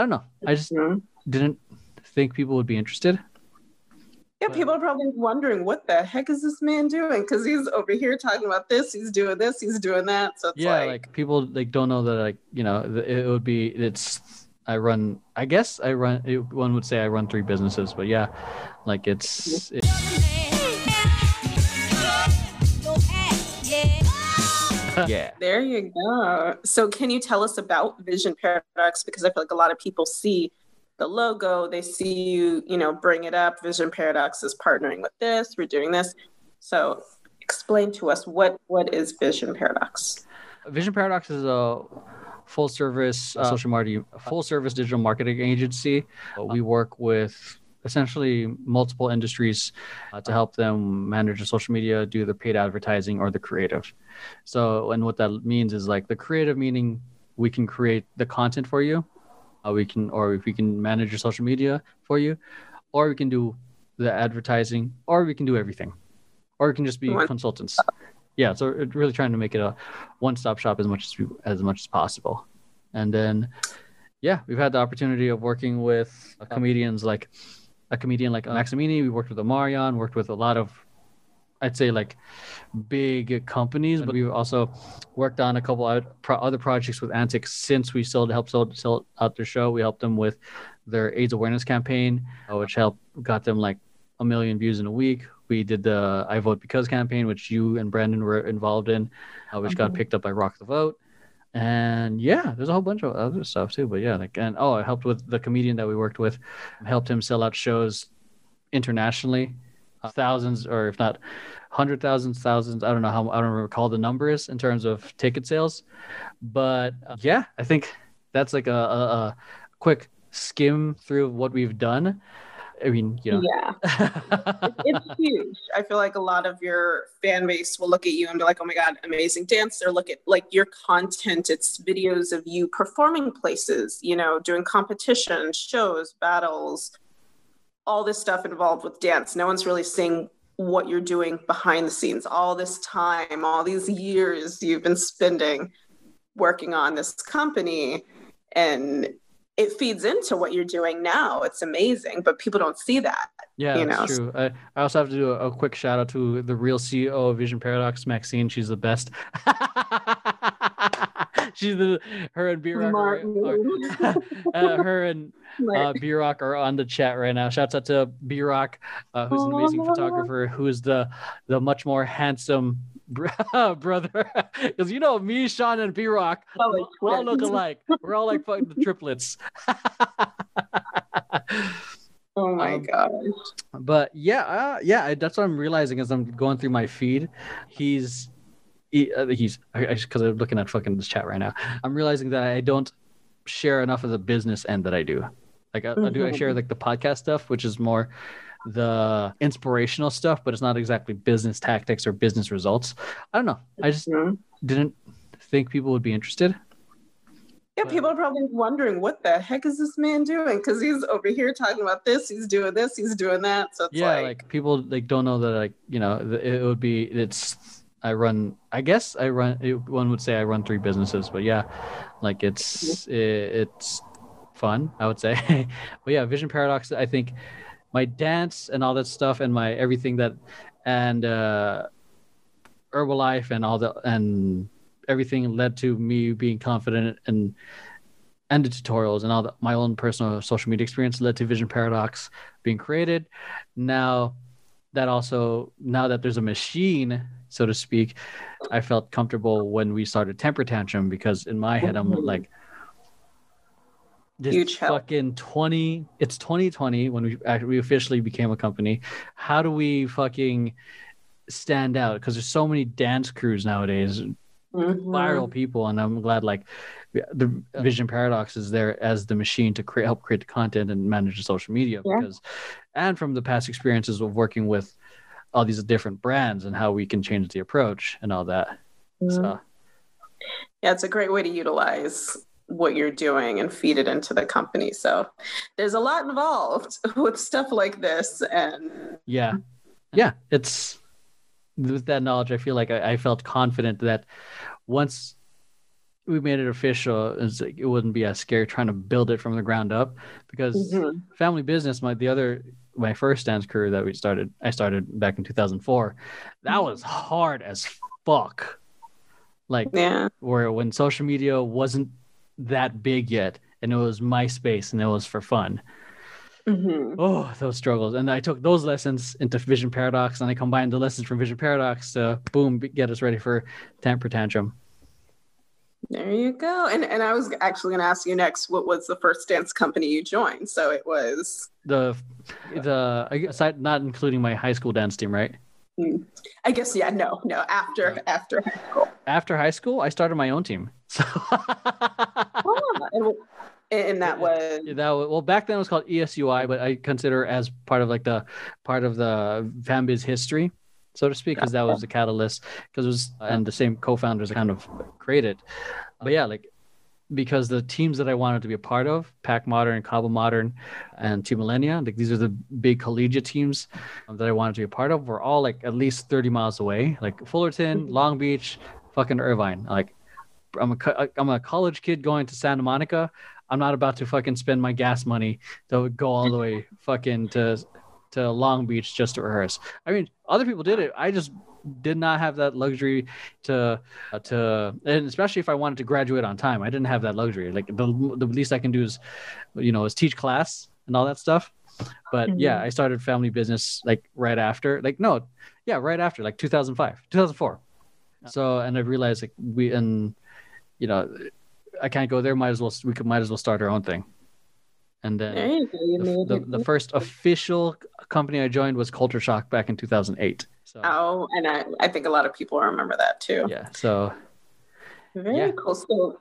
I don't know. I just Mhm. didn't think people would be interested. Yeah, But- people are probably wondering what the heck is this man doing? Because he's over here talking about this, he's doing this, he's doing that. So it's yeah, like, like, people like don't know that like you know it would be it's I run I guess I run it, one would say I run three businesses, but yeah, like it's it, yeah. There you go. So, can you tell us about Vision Paradox? Because I feel like a lot of people see the logo, they see you, you know, bring it up. Vision Paradox is partnering with this, we're doing this. So, explain to us what what is Vision Paradox? Vision Paradox is a full service uh, social marketing, full service digital marketing agency. Uh, We work with essentially multiple industries uh, to help them manage their social media, do the paid advertising or the creative. So, and what that means is like the creative meaning we can create the content for you, uh, we can, or if we can manage your social media for you, or we can do the advertising, or we can do everything, or we can just be One- consultants. Yeah, so really trying to make it a one-stop shop as much as we, as much as possible, and then yeah, we've had the opportunity of working with uh, comedians like a comedian like Max Amini. We worked with Omarion, worked with a lot of, I'd say like big companies, but we've also worked on a couple of other projects with Antics since we sold helped sell, sell out their show. We helped them with their AIDS awareness campaign, uh, which helped got them like a million views in a week. We did the I Vote Because campaign, which you and Brandon were involved in, uh, which got Mhm. picked up by Rock the Vote. And yeah, there's a whole bunch of other stuff too. But yeah, like and oh, I helped with the comedian that we worked with, helped him sell out shows internationally, uh, thousands or if not hundred thousands, thousands. I don't know how I don't recall the numbers in terms of ticket sales, but uh, yeah, I think that's like a, a, a quick skim through what we've done. I mean, you know, Yeah, it's huge. I feel like a lot of your fan base will look at you and be like, "Oh my god, amazing dancer!" Look at like your content. It's videos of you performing places, you know, doing competitions, shows, battles, all this stuff involved with dance. No one's really seeing what you're doing behind the scenes. All this time, all these years you've been spending working on this company, and it feeds into what you're doing now. It's amazing, but people don't see that. Yeah, you that's know. true. I, I also have to do a, a quick shout out to the real CEO of Vision Paradox, Maxine. She's the best. She's the her and B Rock, are, are- uh, her and uh, B Rock are on the chat right now. Shouts out to B Rock, uh, who's an amazing photographer, who is the the much more handsome brother. Because you know me, Sean, and B Rock, Oh, like we all look alike. We're all like fucking the triplets. oh my um, gosh. but yeah uh, yeah that's what i'm realizing as i'm going through my feed he's he, uh, he's because i'm looking at fucking this chat right now i'm realizing that i don't share enough of the business end that i do like i, I do i share like the podcast stuff which is more the inspirational stuff but it's not exactly business tactics or business results i don't know i just Mhm. didn't think people would be interested Yeah, people are probably wondering what the heck is this man doing? Because he's over here talking about this, he's doing this, he's doing that. So it's yeah like, like, people like don't know that like you know it would be it's i run i guess i run one would say i run three businesses but yeah like it's it, it's fun i would say but yeah vision paradox i think my dance and all that stuff and my everything that and uh herbalife and all the and everything led to me being confident and and the tutorials and all the, my own personal social media experience led to vision paradox being created. Now that also now that there's a machine so to speak i felt comfortable when we started temper tantrum because in my head i'm like this Huge help. fucking 20 it's 2020 when we we officially became a company how do we fucking stand out because there's so many dance crews nowadays mhm. viral people and i'm glad like the vision paradox is there as the machine to create help create the content and manage the social media Yeah. because and from the past experiences of working with all these different brands and how we can change the approach and all that Mhm. so Yeah, it's a great way to utilize what you're doing and feed it into the company. So there's a lot involved with stuff like this. And yeah yeah it's with that knowledge i feel like i, I felt confident that once we made it official, like it wouldn't be as scary trying to build it from the ground up because Mhm. family business, my the other my first dance career that we started, I started back in 2004. That was hard as fuck. Like Yeah. where when social media wasn't that big yet and it was MySpace and it was for fun. hmm Oh, those struggles. And I took those lessons into Vision Paradox and I combined the lessons from Vision Paradox to boom, get us ready for Temper Tantrum. There you go. And and I was actually going to ask you next. What was the first dance company you joined? So it was. The, the, aside, not including my high school dance team, right? I guess yeah. No, no. After after high school. After high school, I started my own team. So and, that was. That well back then it was called ESUI, but I consider as part of like the part of the FanBiz history, so to speak, because that was the catalyst. Because it was and the same co-founders kind of created. But yeah, like because the teams that I wanted to be a part of, PAC Modern, Kaba Modern, and Team Millennia, like these are the big collegiate teams that I wanted to be a part of, were all like at least 30 miles away, like Fullerton, Long Beach, fucking Irvine. Like I'm a I'm a college kid going to Santa Monica. I'm not about to fucking spend my gas money to go all the way fucking to to Long Beach just to rehearse. I mean, other people did it. I just did not have that luxury to uh, to and especially if I wanted to graduate on time. I didn't have that luxury. Like the the least I can do is you know, is teach class and all that stuff. But yeah, Mhm. I started family business like right after. Like no, yeah, right after like 2005, 2004. So and I realized like we and you know, I can't go there. Might as well we could might as well start our own thing. And then There you go. You the, the, the first official company I joined was Culture Shock back in 2008. So Oh, and I, I think a lot of people remember that too. yeah, so Very Yeah. cool. So